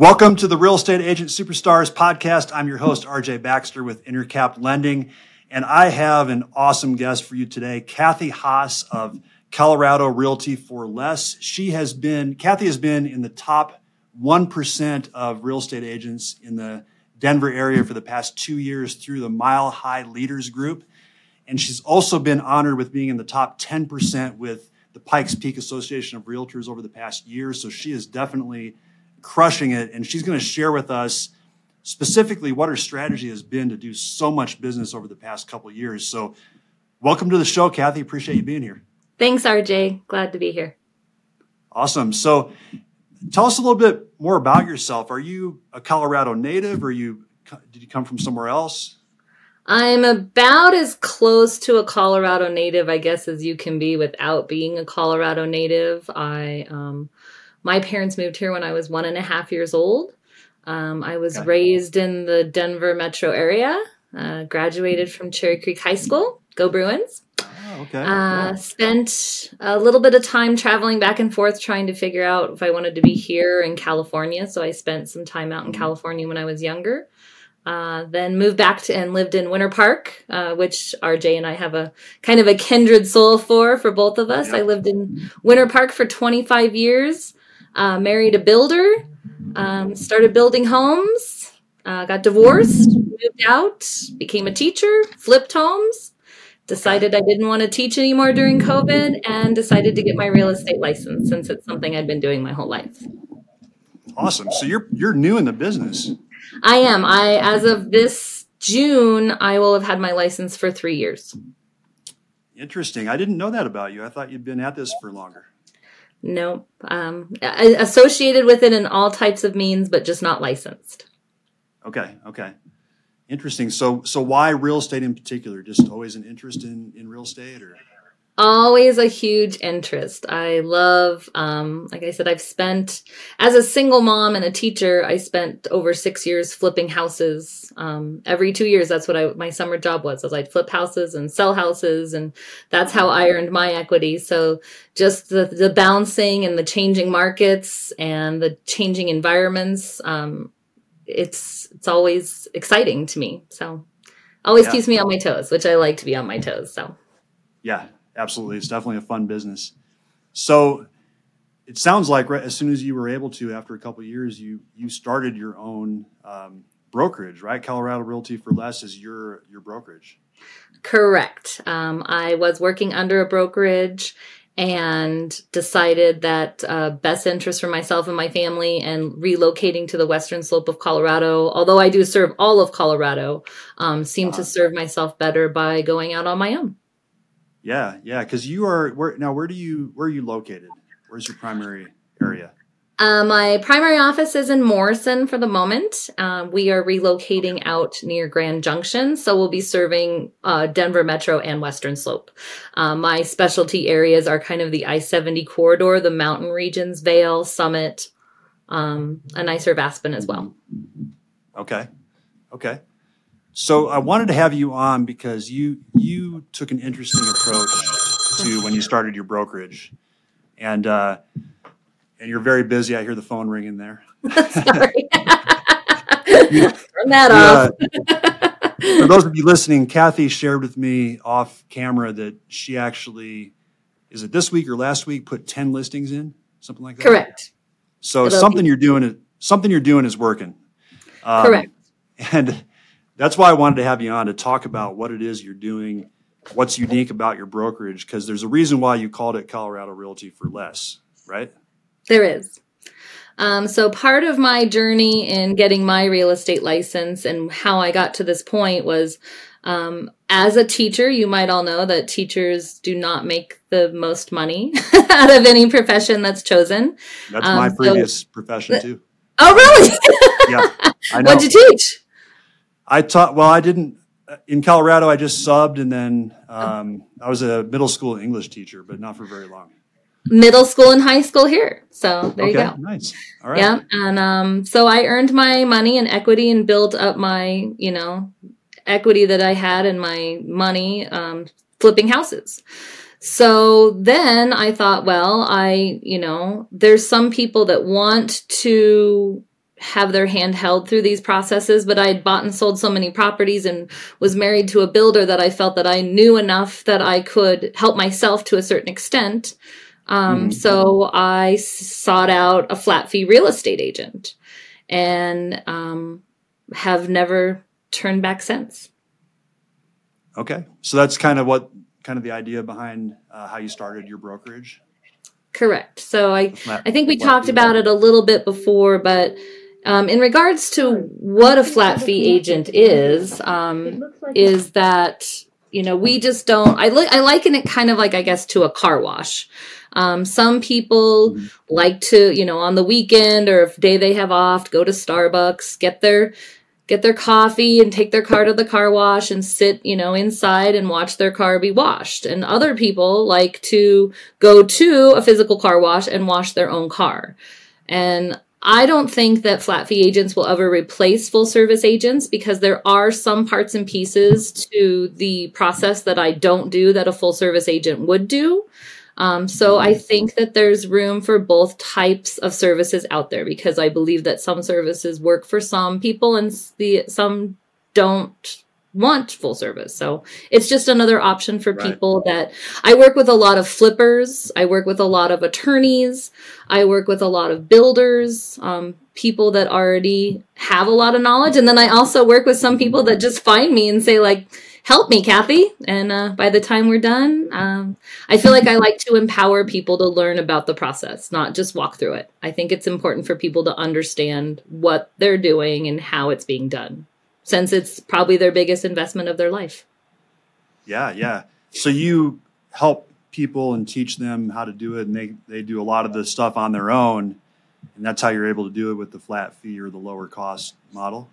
Welcome to the Real Estate Agent Superstars podcast. I'm your host, RJ Baxter with Intercap Lending, and I have an awesome guest for you today, Kathy Haas of Colorado Realty for Less. She has been, Kathy has been in the top 1% of real estate agents in the Denver area for the past two years through the Mile High Leaders Group. And she's also been honored with being in the top 10% with the Pikes Peak Association of Realtors over the past year. So she is definitely crushing it. And she's going to share with us specifically what her strategy has been to do so much business over the past couple years. So, welcome to the show, Kathy. Appreciate you being here. Thanks, RJ. Glad to be here. Awesome. So, tell us a little bit more about yourself. Are you a Colorado native, or you did you come from somewhere else? I'm about as close to a Colorado native, I guess, as you can be without being a Colorado native. I um, my parents moved here when I was one and a half years old. Um, I was raised in the Denver metro area, uh, graduated from Cherry Creek High School. Go Bruins. Oh, okay. Uh, Spent a little bit of time traveling back and forth trying to figure out if I wanted to be here in California. So I spent some time out in mm-hmm. California when I was younger. Uh, then moved back to and lived in Winter Park, uh, which RJ and I have a kind of a kindred soul for for both of us. Yep. I lived in Winter Park for 25 years uh, married a builder, um, started building homes, uh, got divorced, moved out, became a teacher, flipped homes, decided I didn't want to teach anymore during COVID, and decided to get my real estate license since it's something I'd been doing my whole life. Awesome. So you're you're new in the business. I am. I as of this June, I will have had my license for three years. Interesting. I didn't know that about you. I thought you'd been at this for longer. Nope. Um, associated with it in all types of means, but just not licensed. Okay. Okay. Interesting. So, so why real estate in particular? Just always an interest in in real estate, or? Always a huge interest. I love, um, like I said, I've spent as a single mom and a teacher. I spent over six years flipping houses. Um, every two years, that's what I my summer job was. Was I'd flip houses and sell houses, and that's how I earned my equity. So just the the bouncing and the changing markets and the changing environments. Um, it's it's always exciting to me. So always yeah. keeps me on my toes, which I like to be on my toes. So yeah, absolutely. It's definitely a fun business. So it sounds like right, as soon as you were able to, after a couple years, you you started your own um, brokerage, right? Colorado Realty for Less is your your brokerage. Correct. Um, I was working under a brokerage and decided that uh, best interest for myself and my family and relocating to the western slope of colorado although i do serve all of colorado um, seemed uh-huh. to serve myself better by going out on my own yeah, yeah. Because you are where now? Where do you where are you located? Where's your primary area? Uh, my primary office is in Morrison for the moment. Um, we are relocating out near Grand Junction, so we'll be serving uh, Denver Metro and Western Slope. Uh, my specialty areas are kind of the I 70 corridor, the mountain regions, Vail, Summit, um, and I serve Aspen as well. Okay. Okay. So I wanted to have you on because you you took an interesting approach to when you started your brokerage, and uh, and you're very busy. I hear the phone ringing there. Sorry, turn that off. for those of you listening, Kathy shared with me off camera that she actually is it this week or last week put ten listings in something like that. Correct. So It'll something be- you're doing is something you're doing is working. Um, Correct. And that's why I wanted to have you on to talk about what it is you're doing, what's unique about your brokerage, because there's a reason why you called it Colorado Realty for Less, right? There is. Um, so, part of my journey in getting my real estate license and how I got to this point was um, as a teacher, you might all know that teachers do not make the most money out of any profession that's chosen. That's um, my previous so, profession, too. Oh, really? yeah. I know. What'd you teach? I taught, well, I didn't, in Colorado, I just subbed and then um, I was a middle school English teacher, but not for very long. Middle school and high school here. So there okay, you go. Nice. All right. Yeah. And um, so I earned my money and equity and built up my, you know, equity that I had and my money um, flipping houses. So then I thought, well, I, you know, there's some people that want to have their hand held through these processes, but I had bought and sold so many properties and was married to a builder that I felt that I knew enough that I could help myself to a certain extent. Um, mm-hmm. So I sought out a flat fee real estate agent and um, have never turned back since. Okay. So that's kind of what, kind of the idea behind uh, how you started your brokerage? Correct. So I, I think we talked about it a little bit before, but um, in regards to what a flat fee agent is, um, is that you know we just don't. I li- I liken it kind of like I guess to a car wash. Um, some people like to you know on the weekend or if day they have off go to Starbucks, get their get their coffee and take their car to the car wash and sit, you know, inside and watch their car be washed. And other people like to go to a physical car wash and wash their own car. And I don't think that flat fee agents will ever replace full service agents because there are some parts and pieces to the process that I don't do that a full service agent would do. Um, so I think that there's room for both types of services out there because I believe that some services work for some people and the some don't want full service. So it's just another option for right. people that I work with a lot of flippers. I work with a lot of attorneys. I work with a lot of builders, um, people that already have a lot of knowledge. And then I also work with some people that just find me and say like, help me, Kathy. And uh, by the time we're done, um, I feel like I like to empower people to learn about the process, not just walk through it. I think it's important for people to understand what they're doing and how it's being done, since it's probably their biggest investment of their life. Yeah, yeah. So you help people and teach them how to do it, and they, they do a lot of the stuff on their own. And that's how you're able to do it with the flat fee or the lower cost model?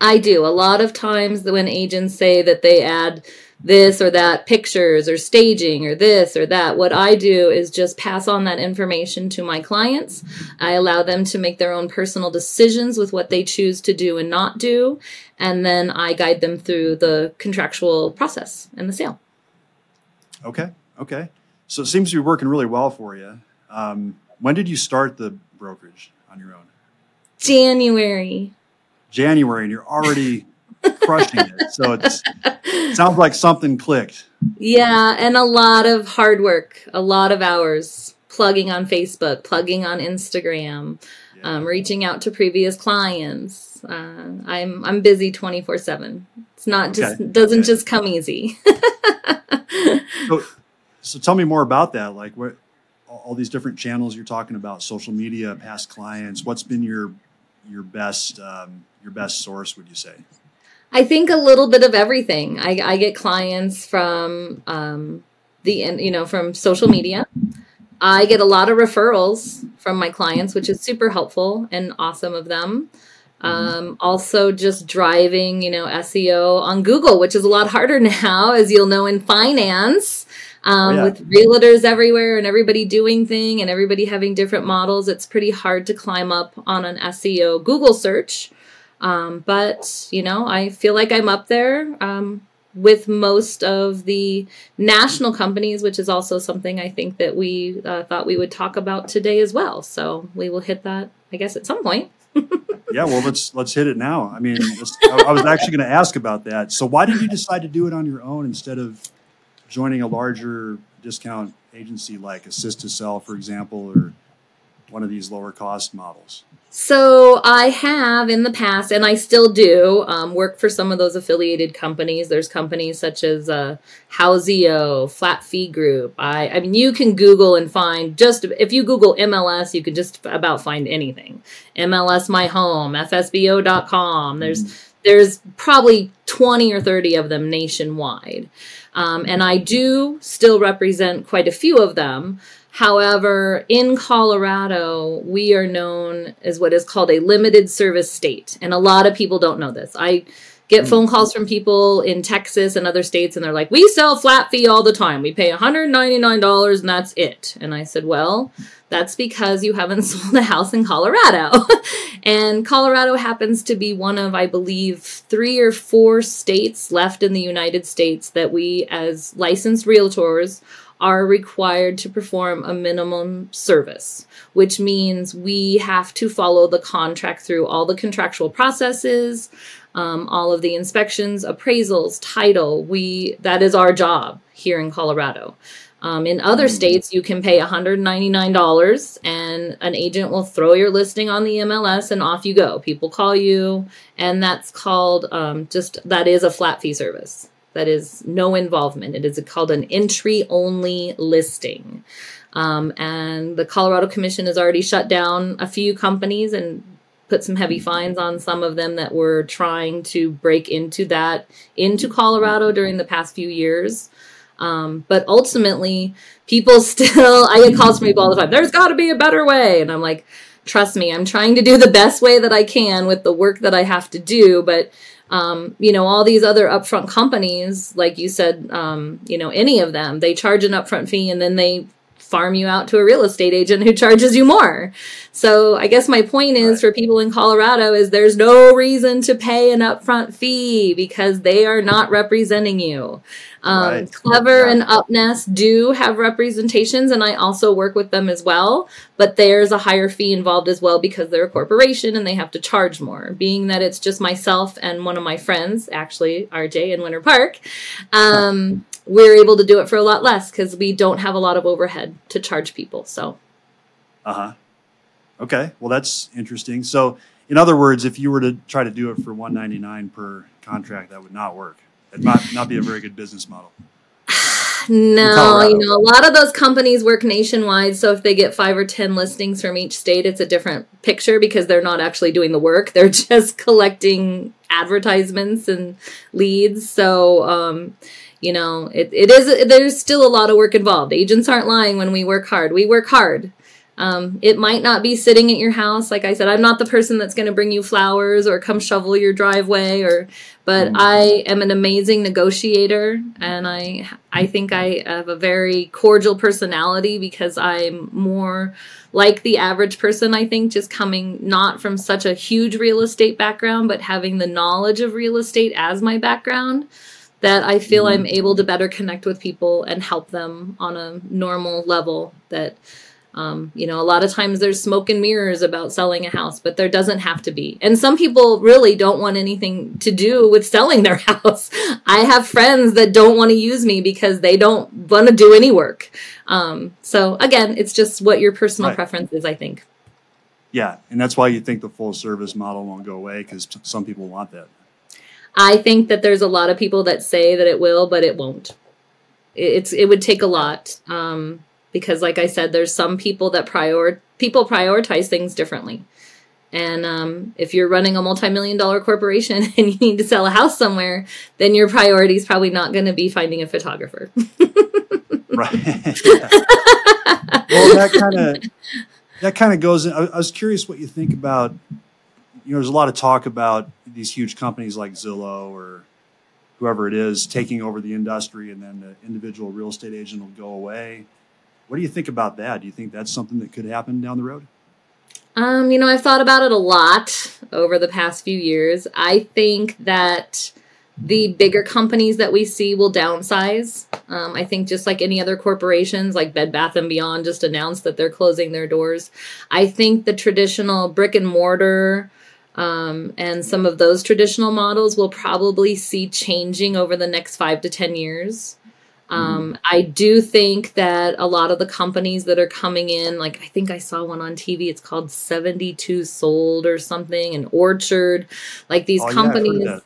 I do. A lot of times when agents say that they add this or that pictures or staging or this or that, what I do is just pass on that information to my clients. I allow them to make their own personal decisions with what they choose to do and not do. And then I guide them through the contractual process and the sale. Okay. Okay. So it seems to be working really well for you. Um, when did you start the brokerage on your own? January. January and you're already crushing it. So it's, it sounds like something clicked. Yeah, and a lot of hard work, a lot of hours plugging on Facebook, plugging on Instagram, yeah. um, reaching out to previous clients. Uh, I'm I'm busy 24 seven. It's not just okay. doesn't okay. just come easy. so, so tell me more about that. Like what all these different channels you're talking about, social media, past clients. What's been your your best um, your best source? Would you say? I think a little bit of everything. I, I get clients from um, the you know from social media. I get a lot of referrals from my clients, which is super helpful and awesome of them. Mm-hmm. Um, also, just driving, you know, SEO on Google, which is a lot harder now, as you'll know in finance. Um, oh, yeah. With realtors everywhere and everybody doing thing and everybody having different models, it's pretty hard to climb up on an SEO Google search. Um, but you know, I feel like I'm up there um, with most of the national companies, which is also something I think that we uh, thought we would talk about today as well. So we will hit that, I guess, at some point. yeah, well, let's let's hit it now. I mean, I, I was actually going to ask about that. So why did you decide to do it on your own instead of joining a larger discount agency like Assist to Sell, for example, or one of these lower cost models? So I have in the past, and I still do, um, work for some of those affiliated companies. There's companies such as uh, Houzeo, Flat Fee Group. I, I mean, you can Google and find just if you Google MLS, you can just about find anything. MLS My Home, FSBO.com. There's mm. there's probably 20 or 30 of them nationwide. Um, and I do still represent quite a few of them. However, in Colorado, we are known as what is called a limited service state. And a lot of people don't know this. I get mm. phone calls from people in Texas and other states, and they're like, We sell flat fee all the time. We pay $199 and that's it. And I said, Well, that's because you haven't sold a house in Colorado. and Colorado happens to be one of, I believe, three or four states left in the United States that we, as licensed realtors, are required to perform a minimum service, which means we have to follow the contract through all the contractual processes, um, all of the inspections, appraisals, title. We that is our job here in Colorado. Um, in other mm. states, you can pay $199 and an agent will throw your listing on the MLS and off you go. People call you, and that's called um, just that is a flat fee service. That is no involvement. It is called an entry only listing. Um, and the Colorado Commission has already shut down a few companies and put some heavy fines on some of them that were trying to break into that into Colorado during the past few years. Um, but ultimately, people still, I get calls from people all the time, there's got to be a better way. And I'm like, trust me, I'm trying to do the best way that I can with the work that I have to do. But, um, you know, all these other upfront companies, like you said, um, you know, any of them, they charge an upfront fee and then they farm you out to a real estate agent who charges you more. So I guess my point is right. for people in Colorado is there's no reason to pay an upfront fee because they are not representing you. Um, right. Clever yeah. and Upnest do have representations, and I also work with them as well. But there's a higher fee involved as well because they're a corporation and they have to charge more. Being that it's just myself and one of my friends, actually RJ in Winter Park, um, we're able to do it for a lot less because we don't have a lot of overhead to charge people. So, uh huh. Okay, well that's interesting. So, in other words, if you were to try to do it for 199 per contract, that would not work. It might not be a very good business model. No, you know, a lot of those companies work nationwide. So if they get five or 10 listings from each state, it's a different picture because they're not actually doing the work. They're just collecting advertisements and leads. So, um, you know, it, it is, there's still a lot of work involved. Agents aren't lying when we work hard. We work hard. Um, it might not be sitting at your house. Like I said, I'm not the person that's going to bring you flowers or come shovel your driveway or, but mm. I am an amazing negotiator and I, I think I have a very cordial personality because I'm more like the average person, I think, just coming not from such a huge real estate background, but having the knowledge of real estate as my background that I feel mm. I'm able to better connect with people and help them on a normal level that um, you know, a lot of times there's smoke and mirrors about selling a house, but there doesn't have to be. And some people really don't want anything to do with selling their house. I have friends that don't want to use me because they don't want to do any work. Um, so again, it's just what your personal right. preference is, I think. Yeah, and that's why you think the full service model won't go away because some people want that. I think that there's a lot of people that say that it will, but it won't. It's it would take a lot. Um, because like i said there's some people that prior people prioritize things differently. And um, if you're running a multi-million dollar corporation and you need to sell a house somewhere then your priority is probably not going to be finding a photographer. Right. Well that kind of that kind of goes in, I, I was curious what you think about you know there's a lot of talk about these huge companies like zillow or whoever it is taking over the industry and then the individual real estate agent will go away what do you think about that? Do you think that's something that could happen down the road? Um, you know, I've thought about it a lot over the past few years. I think that the bigger companies that we see will downsize. Um, I think just like any other corporations, like Bed Bath and Beyond, just announced that they're closing their doors. I think the traditional brick and mortar um, and some of those traditional models will probably see changing over the next five to ten years. Um, I do think that a lot of the companies that are coming in, like I think I saw one on TV, it's called 72 Sold or something, and Orchard, like these oh, companies. Yeah,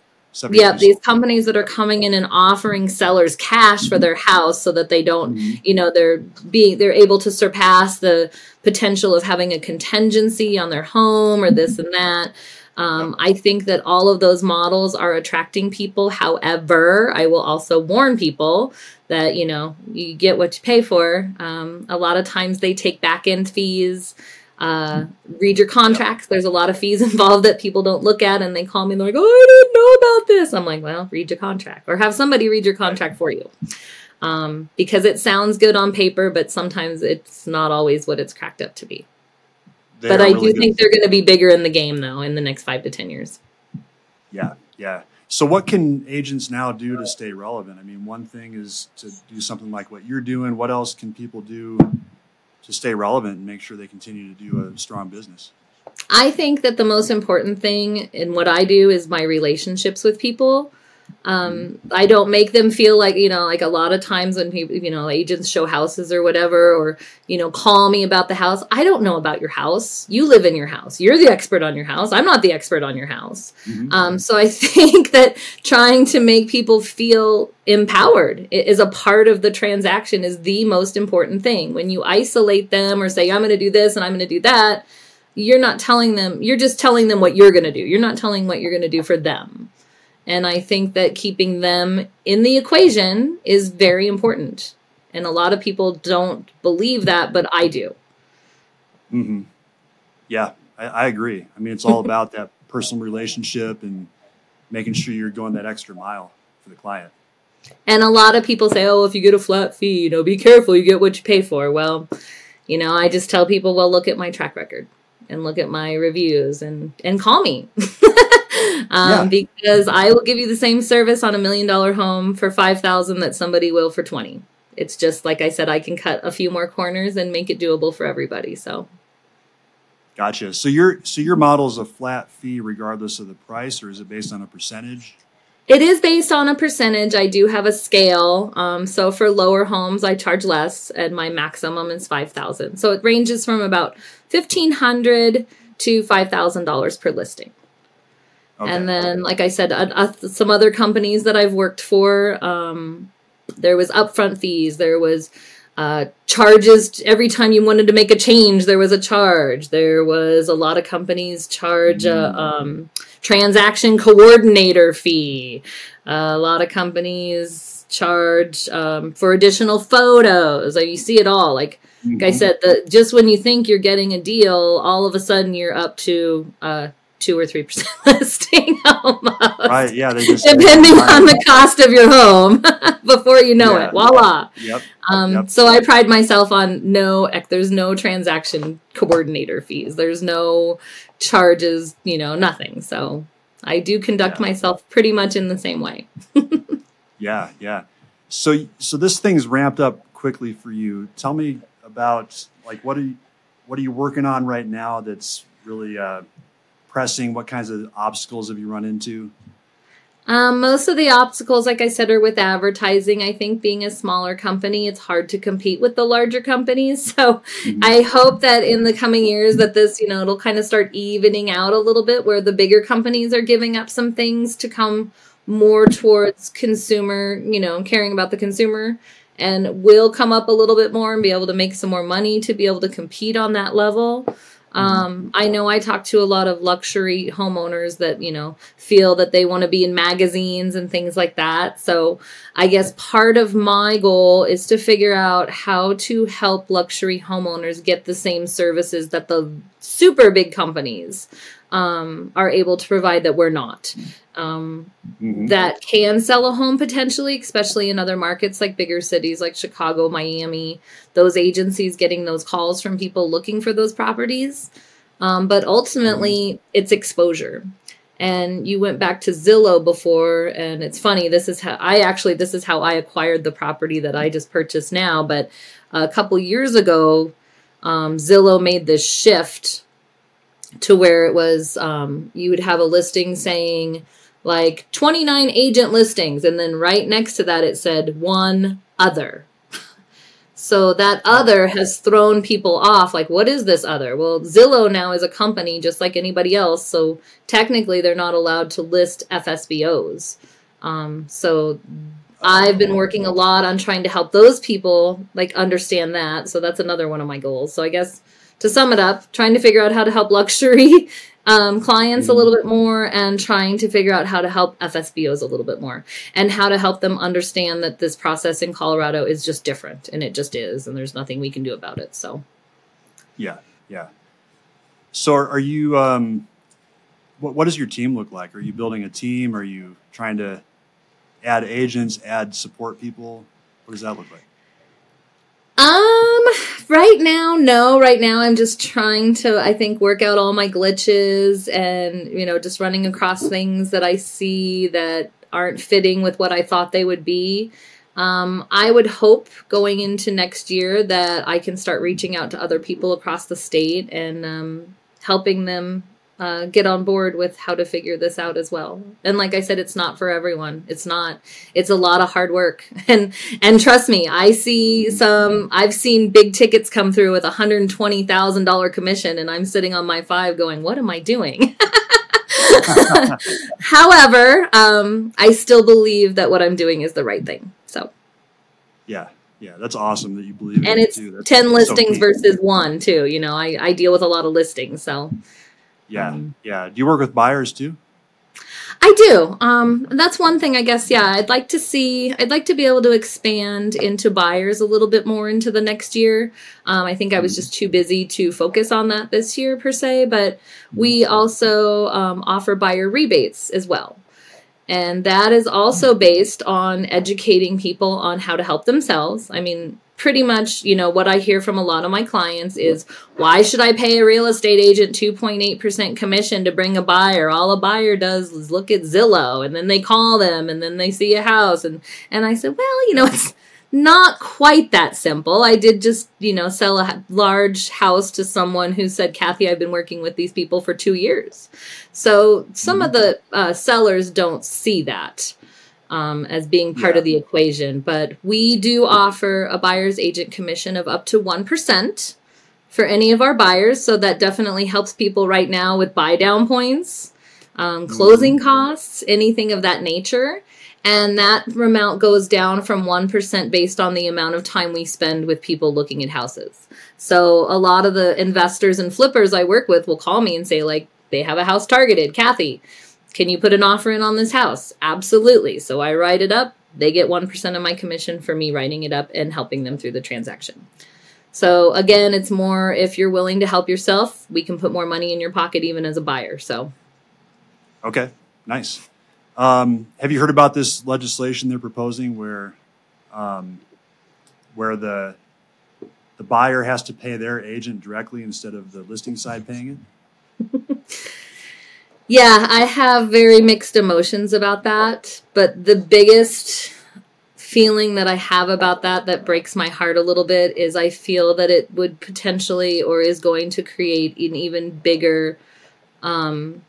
yeah these companies that are coming in and offering sellers cash for their house so that they don't mm-hmm. you know they're being they're able to surpass the potential of having a contingency on their home or this and that um, I think that all of those models are attracting people. However, I will also warn people that, you know, you get what you pay for. Um, a lot of times they take back end fees. Uh, read your contracts. There's a lot of fees involved that people don't look at, and they call me and they're like, "Oh, I didn't know about this." I'm like, "Well, read your contract, or have somebody read your contract for you," um, because it sounds good on paper, but sometimes it's not always what it's cracked up to be but I really do think they're going to be bigger in the game though in the next five to ten years. Yeah, yeah. So, what can agents now do to stay relevant? I mean, one thing is to do something like what you're doing. What else can people do to stay relevant and make sure they continue to do a strong business? I think that the most important thing in what I do is my relationships with people. Um, I don't make them feel like, you know, like a lot of times when people, you know, agents show houses or whatever, or, you know, call me about the house. I don't know about your house. You live in your house. You're the expert on your house. I'm not the expert on your house. Mm-hmm. Um, so I think that trying to make people feel empowered is a part of the transaction is the most important thing. When you isolate them or say, I'm going to do this and I'm going to do that, you're not telling them, you're just telling them what you're going to do. You're not telling what you're going to do for them. And I think that keeping them in the equation is very important. And a lot of people don't believe that, but I do. Mm-hmm. Yeah, I, I agree. I mean, it's all about that personal relationship and making sure you're going that extra mile for the client. And a lot of people say, oh, if you get a flat fee, you know, be careful, you get what you pay for. Well, you know, I just tell people, well, look at my track record and look at my reviews and and call me. um, yeah. because I will give you the same service on a million dollar home for 5000 that somebody will for 20. It's just like I said I can cut a few more corners and make it doable for everybody. So Gotcha. So your so your model is a flat fee regardless of the price or is it based on a percentage? It is based on a percentage. I do have a scale. Um, so for lower homes, I charge less, and my maximum is five thousand. So it ranges from about fifteen hundred to five thousand dollars per listing. Okay. And then, like I said, uh, uh, some other companies that I've worked for, um, there was upfront fees. There was uh, charges every time you wanted to make a change. There was a charge. There was a lot of companies charge mm. um, transaction coordinator fee. Uh, a lot of companies charge um, for additional photos. Like you see it all. Like mm-hmm. like I mm-hmm. said, the, just when you think you're getting a deal, all of a sudden you're up to uh, two or three percent listing almost. Right. Yeah. Just depending on the cost of your home before you know yeah. it. Voila. Yep. Um, yep. So I pride myself on no. There's no transaction coordinator fees. There's no charges. You know, nothing. So I do conduct yeah. myself pretty much in the same way. yeah. Yeah. So so this thing's ramped up quickly for you. Tell me about like what are you what are you working on right now that's really uh, pressing? What kinds of obstacles have you run into? Um, most of the obstacles, like I said, are with advertising. I think being a smaller company, it's hard to compete with the larger companies. So mm-hmm. I hope that in the coming years that this, you know, it'll kind of start evening out a little bit where the bigger companies are giving up some things to come more towards consumer, you know, caring about the consumer and will come up a little bit more and be able to make some more money to be able to compete on that level. Um, I know I talk to a lot of luxury homeowners that, you know, feel that they want to be in magazines and things like that. So I guess part of my goal is to figure out how to help luxury homeowners get the same services that the super big companies um, are able to provide that we're not um, mm-hmm. that can sell a home potentially, especially in other markets like bigger cities like Chicago, Miami. Those agencies getting those calls from people looking for those properties. Um, but ultimately, it's exposure. And you went back to Zillow before, and it's funny. This is how I actually this is how I acquired the property that I just purchased now. But a couple years ago, um, Zillow made this shift to where it was um, you would have a listing saying like 29 agent listings and then right next to that it said one other. So that other has thrown people off like what is this other? Well zillow now is a company just like anybody else so technically they're not allowed to list fsbos um, so i've been working a lot on trying to help those people like understand that so that's another one of my goals. So i guess to sum it up trying to figure out how to help luxury um, clients a little bit more and trying to figure out how to help FSBOs a little bit more and how to help them understand that this process in Colorado is just different and it just is and there's nothing we can do about it. So, yeah, yeah. So, are, you? Um, what, what does your team look like? Are you building a team? Are you trying to add agents, add support people? What does that look like? Um, Right now, no. Right now, I'm just trying to, I think, work out all my glitches and, you know, just running across things that I see that aren't fitting with what I thought they would be. Um, I would hope going into next year that I can start reaching out to other people across the state and um, helping them uh, get on board with how to figure this out as well. And like I said, it's not for everyone. It's not. It's a lot of hard work. And and trust me, I see some. I've seen big tickets come through with a hundred and twenty thousand dollar commission, and I'm sitting on my five going, "What am I doing?" However, um, I still believe that what I'm doing is the right thing. So. Yeah, yeah, that's awesome that you believe. And it's ten listings versus one too. You know, I I deal with a lot of listings, so. Yeah, um, yeah. Do you work with buyers too? I do. Um, that's one thing I guess. Yeah, I'd like to see. I'd like to be able to expand into buyers a little bit more into the next year. Um, I think I was mm-hmm. just too busy to focus on that this year per se. But we mm-hmm. also um, offer buyer rebates as well. And that is also based on educating people on how to help themselves. I mean, pretty much, you know, what I hear from a lot of my clients is why should I pay a real estate agent 2.8% commission to bring a buyer? All a buyer does is look at Zillow and then they call them and then they see a house and and I said, "Well, you know, it's not quite that simple. I did just, you know, sell a large house to someone who said, Kathy, I've been working with these people for two years. So some mm-hmm. of the uh, sellers don't see that um, as being part yeah. of the equation. But we do offer a buyer's agent commission of up to 1% for any of our buyers. So that definitely helps people right now with buy down points, um, closing mm-hmm. costs, anything of that nature. And that amount goes down from 1% based on the amount of time we spend with people looking at houses. So a lot of the investors and flippers I work with will call me and say, like, they have a house targeted. Kathy, can you put an offer in on this house? Absolutely. So I write it up. They get 1% of my commission for me writing it up and helping them through the transaction. So again, it's more if you're willing to help yourself, we can put more money in your pocket even as a buyer. So Okay. Nice. Um, have you heard about this legislation they're proposing where um, where the the buyer has to pay their agent directly instead of the listing side paying it? Yeah, I have very mixed emotions about that, but the biggest feeling that I have about that that breaks my heart a little bit is I feel that it would potentially or is going to create an even bigger um,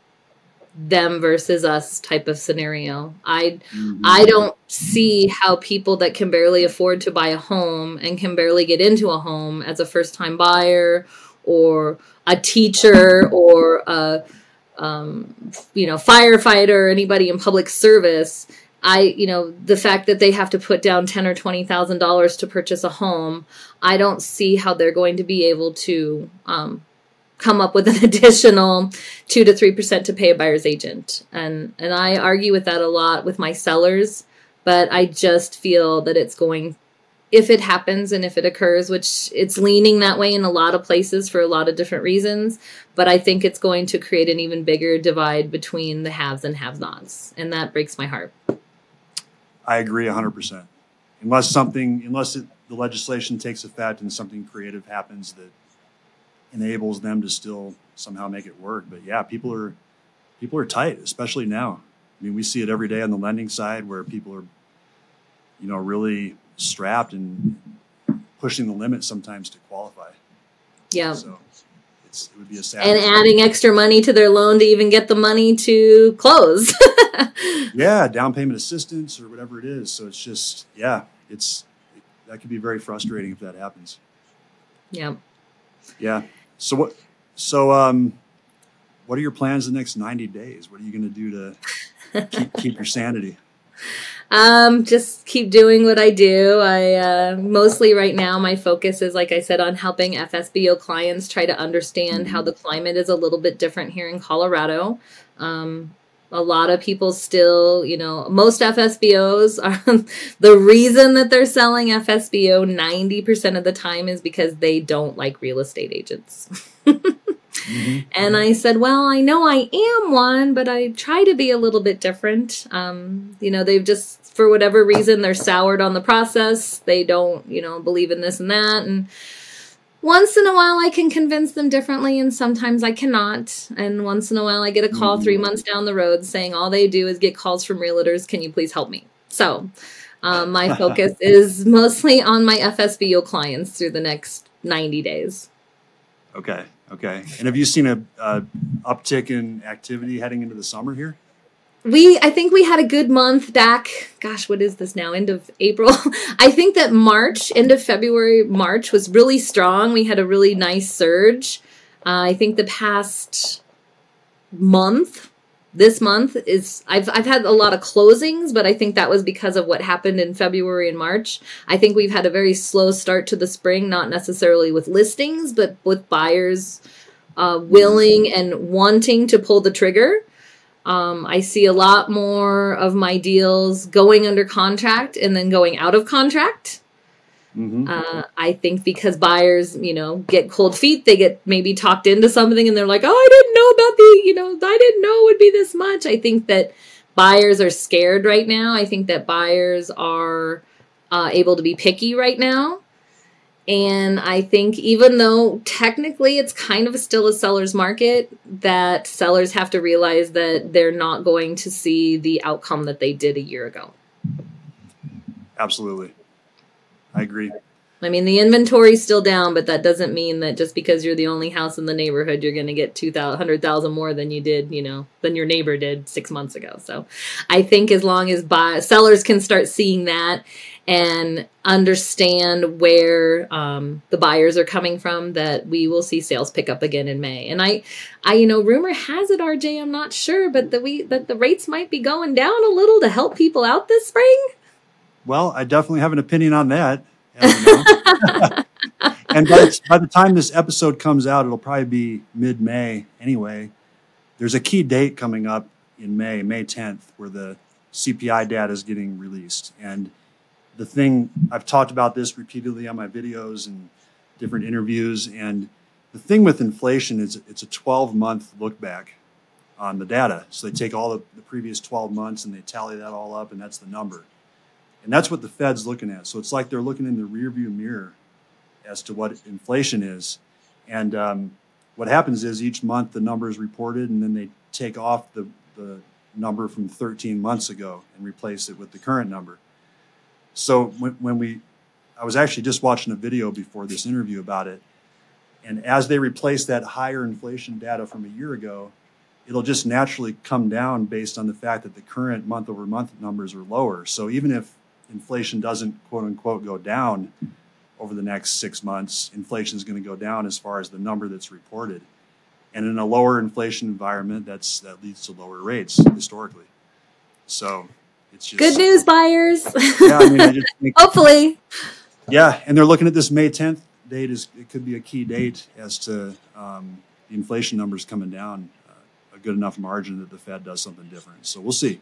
them versus us type of scenario. I mm-hmm. I don't see how people that can barely afford to buy a home and can barely get into a home as a first time buyer or a teacher or a um, you know, firefighter, anybody in public service, I, you know, the fact that they have to put down ten or twenty thousand dollars to purchase a home, I don't see how they're going to be able to um, come up with an additional two to three percent to pay a buyer's agent, and and I argue with that a lot with my sellers, but I just feel that it's going if it happens and if it occurs, which it's leaning that way in a lot of places for a lot of different reasons, but I think it's going to create an even bigger divide between the haves and have nots. And that breaks my heart. I agree 100%. Unless something, unless it, the legislation takes effect and something creative happens that enables them to still somehow make it work. But yeah, people are people are tight, especially now. I mean, we see it every day on the lending side where people are, you know, really strapped and pushing the limit sometimes to qualify. Yeah. So it would be a sad. And adding extra money to their loan to even get the money to close. yeah, down payment assistance or whatever it is. So it's just yeah, it's it, that could be very frustrating if that happens. Yeah. Yeah. So what? So um, what are your plans the next ninety days? What are you going to do to keep, keep your sanity? Um, just keep doing what I do. I uh, mostly right now my focus is, like I said, on helping FSBO clients try to understand how the climate is a little bit different here in Colorado. Um, a lot of people still, you know, most FSBOs are the reason that they're selling FSBO 90% of the time is because they don't like real estate agents. Mm-hmm. And I said, Well, I know I am one, but I try to be a little bit different. Um, you know, they've just, for whatever reason, they're soured on the process. They don't, you know, believe in this and that. And once in a while I can convince them differently, and sometimes I cannot. And once in a while I get a call three months down the road saying all they do is get calls from realtors. Can you please help me? So um, my focus is mostly on my FSBO clients through the next 90 days. Okay. Okay. And have you seen a, a uptick in activity heading into the summer here? we i think we had a good month back. Gosh what is this now? End of april. I think that march end of february march was really strong. We had a really nice surge. Uh, i think the past month this month is I've, I've had a lot of closings but i think that was because of what happened in february and march i think we've had a very slow start to the spring not necessarily with listings but with buyers uh, willing and wanting to pull the trigger um, I see a lot more of my deals going under contract and then going out of contract. Mm-hmm. Uh, I think because buyers, you know, get cold feet, they get maybe talked into something and they're like, oh, I didn't know about the, you know, I didn't know it would be this much. I think that buyers are scared right now. I think that buyers are uh, able to be picky right now. And I think even though technically it's kind of still a seller's market, that sellers have to realize that they're not going to see the outcome that they did a year ago. Absolutely. I agree. I mean, the inventory's still down, but that doesn't mean that just because you're the only house in the neighborhood, you're going to get 200,000 more than you did, you know, than your neighbor did six months ago. So I think as long as buy- sellers can start seeing that and understand where um, the buyers are coming from that we will see sales pick up again in May. And I, I, you know, rumor has it, RJ, I'm not sure, but that we that the rates might be going down a little to help people out this spring. Well, I definitely have an opinion on that. and by, by the time this episode comes out, it'll probably be mid May anyway. There's a key date coming up in May, May 10th, where the CPI data is getting released. And the thing I've talked about this repeatedly on my videos and different interviews. And the thing with inflation is it's a 12 month look back on the data. So they take all the, the, previous 12 months and they tally that all up, and that's the number. And that's what the Fed's looking at. So it's like they're looking in the rearview mirror as to what inflation is. And um, what happens is each month the number is reported, and then they take off the, the number from 13 months ago and replace it with the current number. So when, when we, I was actually just watching a video before this interview about it, and as they replace that higher inflation data from a year ago, it'll just naturally come down based on the fact that the current month over month numbers are lower. So even if inflation doesn't quote unquote go down over the next six months, inflation is going to go down as far as the number that's reported. And in a lower inflation environment, that's that leads to lower rates historically. So it's just good news, buyers. Yeah, I mean, think, hopefully. Yeah, and they're looking at this May 10th date is it could be a key date as to um, the inflation numbers coming down a good enough margin that the Fed does something different. So we'll see.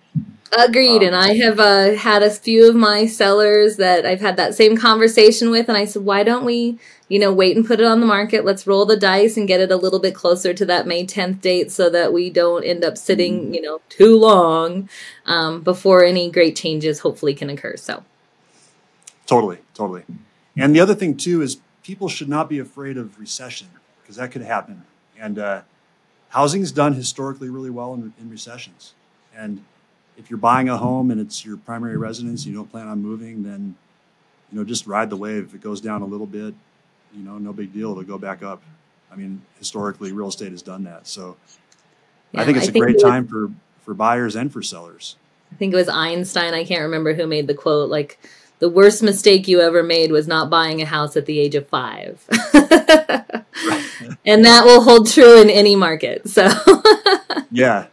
Agreed. Um, and I have uh, had a few of my sellers that I've had that same conversation with, and I said, why don't we you know, wait and put it on the market. Let's roll the dice and get it a little bit closer to that May 10th date so that we don't end up sitting, you know, too long um, before any great changes hopefully can occur. So, totally, totally. And the other thing, too, is people should not be afraid of recession because that could happen. And uh, housing's done historically really well in, in recessions. And if you're buying a home and it's your primary residence, you don't plan on moving, then you know just ride the wave. If it goes down a little bit, you know, no big deal It'll go back up. I mean, historically, real estate has done that. So yeah, I think it's I a think great it was, time for, for buyers and for sellers. I think it was Einstein. I can't remember who made the quote like, the worst mistake you ever made was not buying a house at the age of five. and that will hold true in any market. So, yeah.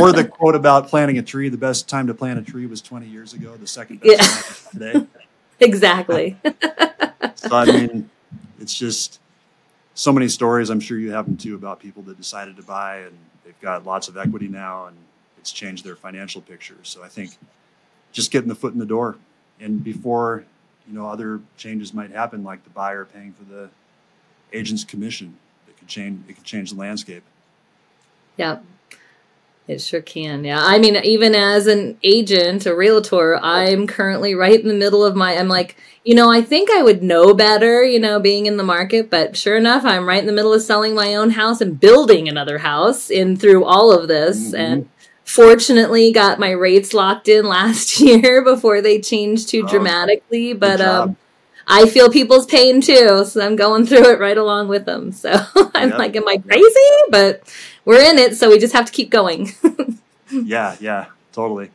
Or the quote about planting a tree the best time to plant a tree was 20 years ago, the second best yeah. today. Exactly. so, I mean, it's just so many stories. I'm sure you have them too about people that decided to buy and they've got lots of equity now and it's changed their financial picture. So I think just getting the foot in the door and before you know other changes might happen, like the buyer paying for the agent's commission, it could change. It could change the landscape. Yeah. It sure can. Yeah. I mean, even as an agent, a realtor, I'm currently right in the middle of my, I'm like, you know, I think I would know better, you know, being in the market, but sure enough, I'm right in the middle of selling my own house and building another house in through all of this. Mm-hmm. And fortunately got my rates locked in last year before they changed too oh, dramatically. But, um, I feel people's pain too, so I'm going through it right along with them. So I'm yep. like, am I crazy? But we're in it, so we just have to keep going. yeah, yeah, totally.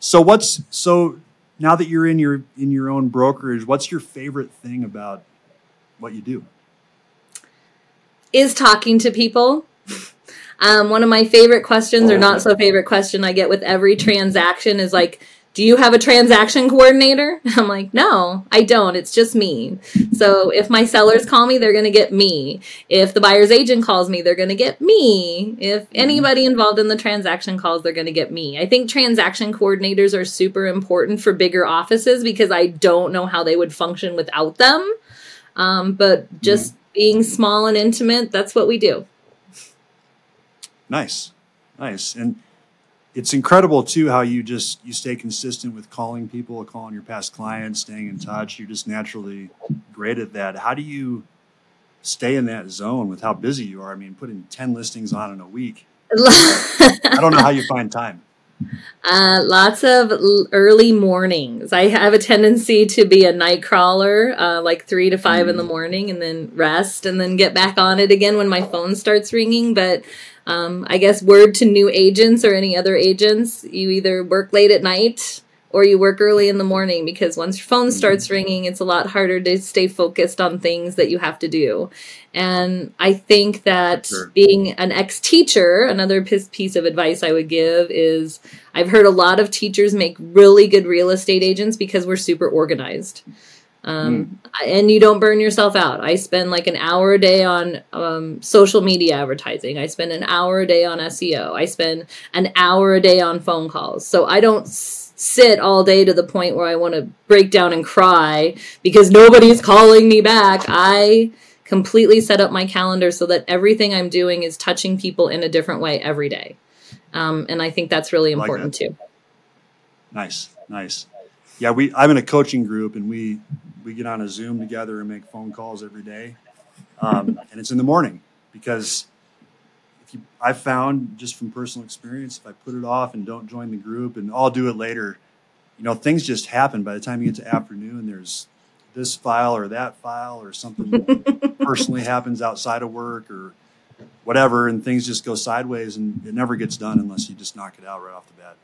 So what's so now that you're in your in your own brokerage, what's your favorite thing about what you do? Is talking to people. Um, one of my favorite questions, or not so favorite question, I get with every transaction is like, do you have a transaction coordinator? I'm like, no, I don't. It's just me. So if my sellers call me, they're going to get me. If the buyer's agent calls me, they're going to get me. If mm-hmm. anybody involved in the transaction calls, they're going to get me. I think transaction coordinators are super important for bigger offices because I don't know how they would function without them. Um, but just mm-hmm. being small and intimate, that's what we do. Nice. Nice. And it's incredible too how you just you stay consistent with calling people, calling your past clients, staying in touch. You're just naturally great at that. How do you stay in that zone with how busy you are? I mean, putting ten listings on in a week. I don't know how you find time. Uh, lots of early mornings. I have a tendency to be a night crawler, uh, like three to five mm. in the mm. morning, and then rest, and then get back on it again when my phone starts ringing. But um, I guess word to new agents or any other agents, you either work late at night or you work early in the morning because once your phone starts mm-hmm. ringing, it's a lot harder to stay focused on things that you have to do. And I think that sure. being an ex teacher, another piece of advice I would give is I've heard a lot of teachers make really good real estate agents because we're super organized. Um, mm. and you don't burn yourself out. I spend like an hour a day on um, social media advertising. I spend an hour a day on SEO. I spend an hour a day on phone calls. So I don't s- sit all day to the point where I want to break down and cry because nobody's calling me back. I completely set up my calendar so that everything I'm doing is touching people in a different way every day. Um, and I think that's really important like that. too. Nice, nice. Yeah, we. I'm in a coaching group, and we we get on a Zoom together and make phone calls every day, um, and it's in the morning because if you, I've found just from personal experience, if I put it off and don't join the group and I'll do it later, you know, things just happen. By the time you get to afternoon, there's this file or that file or something personally happens outside of work or whatever, and things just go sideways, and it never gets done unless you just knock it out right off the bat.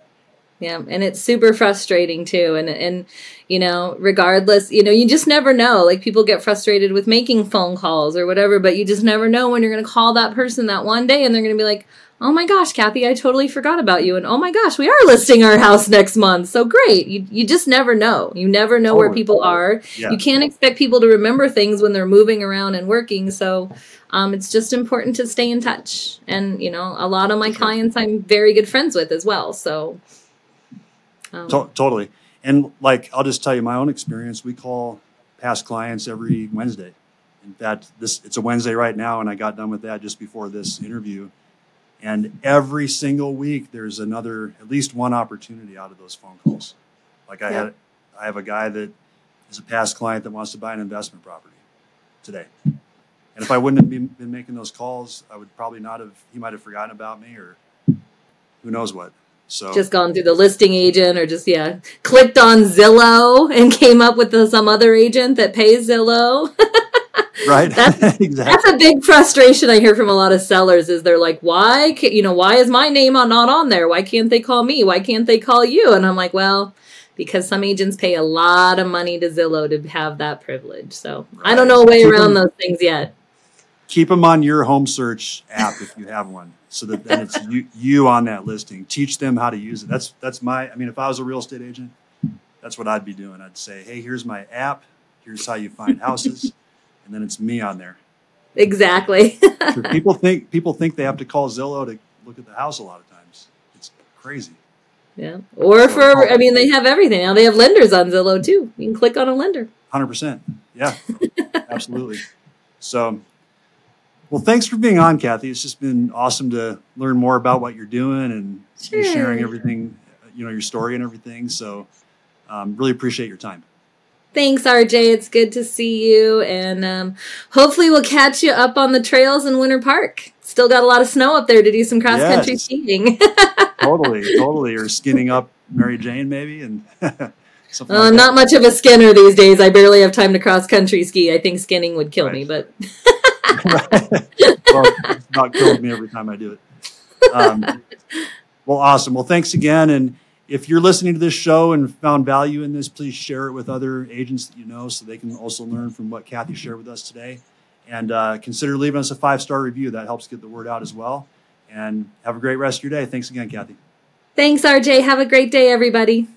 Yeah, and it's super frustrating too. And and you know, regardless, you know, you just never know. Like people get frustrated with making phone calls or whatever, but you just never know when you're going to call that person that one day and they're going to be like, "Oh my gosh, Kathy, I totally forgot about you." And "Oh my gosh, we are listing our house next month." So great. You you just never know. You never know where people are. Yeah. You can't expect people to remember things when they're moving around and working. So um, it's just important to stay in touch. And, you know, a lot of my clients I'm very good friends with as well. So um, to- totally. And like, I'll just tell you my own experience. We call past clients every Wednesday. In fact, this it's a Wednesday right now, and I got done with that just before this interview. And every single week, there's another, at least one opportunity out of those phone calls. Like I yeah. had, I have a guy that is a past client that wants to buy an investment property today. And if I wouldn't have been, been making those calls, I would probably not have. He might have forgotten about me, or who knows what. So just gone through the listing agent or just yeah, clicked on Zillow and came up with the, some other agent that pays Zillow. right. That's, exactly. that's a big frustration I hear from a lot of sellers is they're like, why, you know, why is my name on, not on there? Why can't they call me? Why can't they call you? And I'm like, well, because some agents pay a lot of money to Zillow to have that privilege. So. I don't know a way around those things yet. Keep them on your home search app if you have one so that then it's you, you on that listing. Teach them how to use it. That's that's my. I mean, if I was a real estate agent, that's what I'd be doing. I'd say, hey, here's my app. Here's how you find houses, and then it's me on there. Exactly. people think people think they have to call Zillow to look at the house a lot of times. It's crazy. Yeah. Or so for I mean, they have everything now. They have lenders on Zillow too. You can click on a lender. Hundred percent. Yeah. Absolutely. So Well, thanks for being on, Kathy. It's just been awesome to learn more about what you're doing and sure. sharing everything, you know, your story and everything. So, um, really appreciate your time. Thanks, RJ. It's good to see you. And um, hopefully, we'll catch you up on the trails in Winter Park. Still got a lot of snow up there to do some cross country yes. skiing. totally, totally. Or skinning up Mary Jane, maybe. And Something uh, like not much of a skinner these days. I barely have time to cross country ski. I think skinning would kill right. me, but well, it's not killing me every time I do it. Um, well, awesome. Well, thanks again. And if you're listening to this show and found value in this, please share it with other agents that you know so they can also learn from what Kathy shared with us today. And uh, consider leaving us a five star review. That helps get the word out as well. And have a great rest of your day. Thanks again, Kathy. Thanks, RJ. Have a great day, everybody.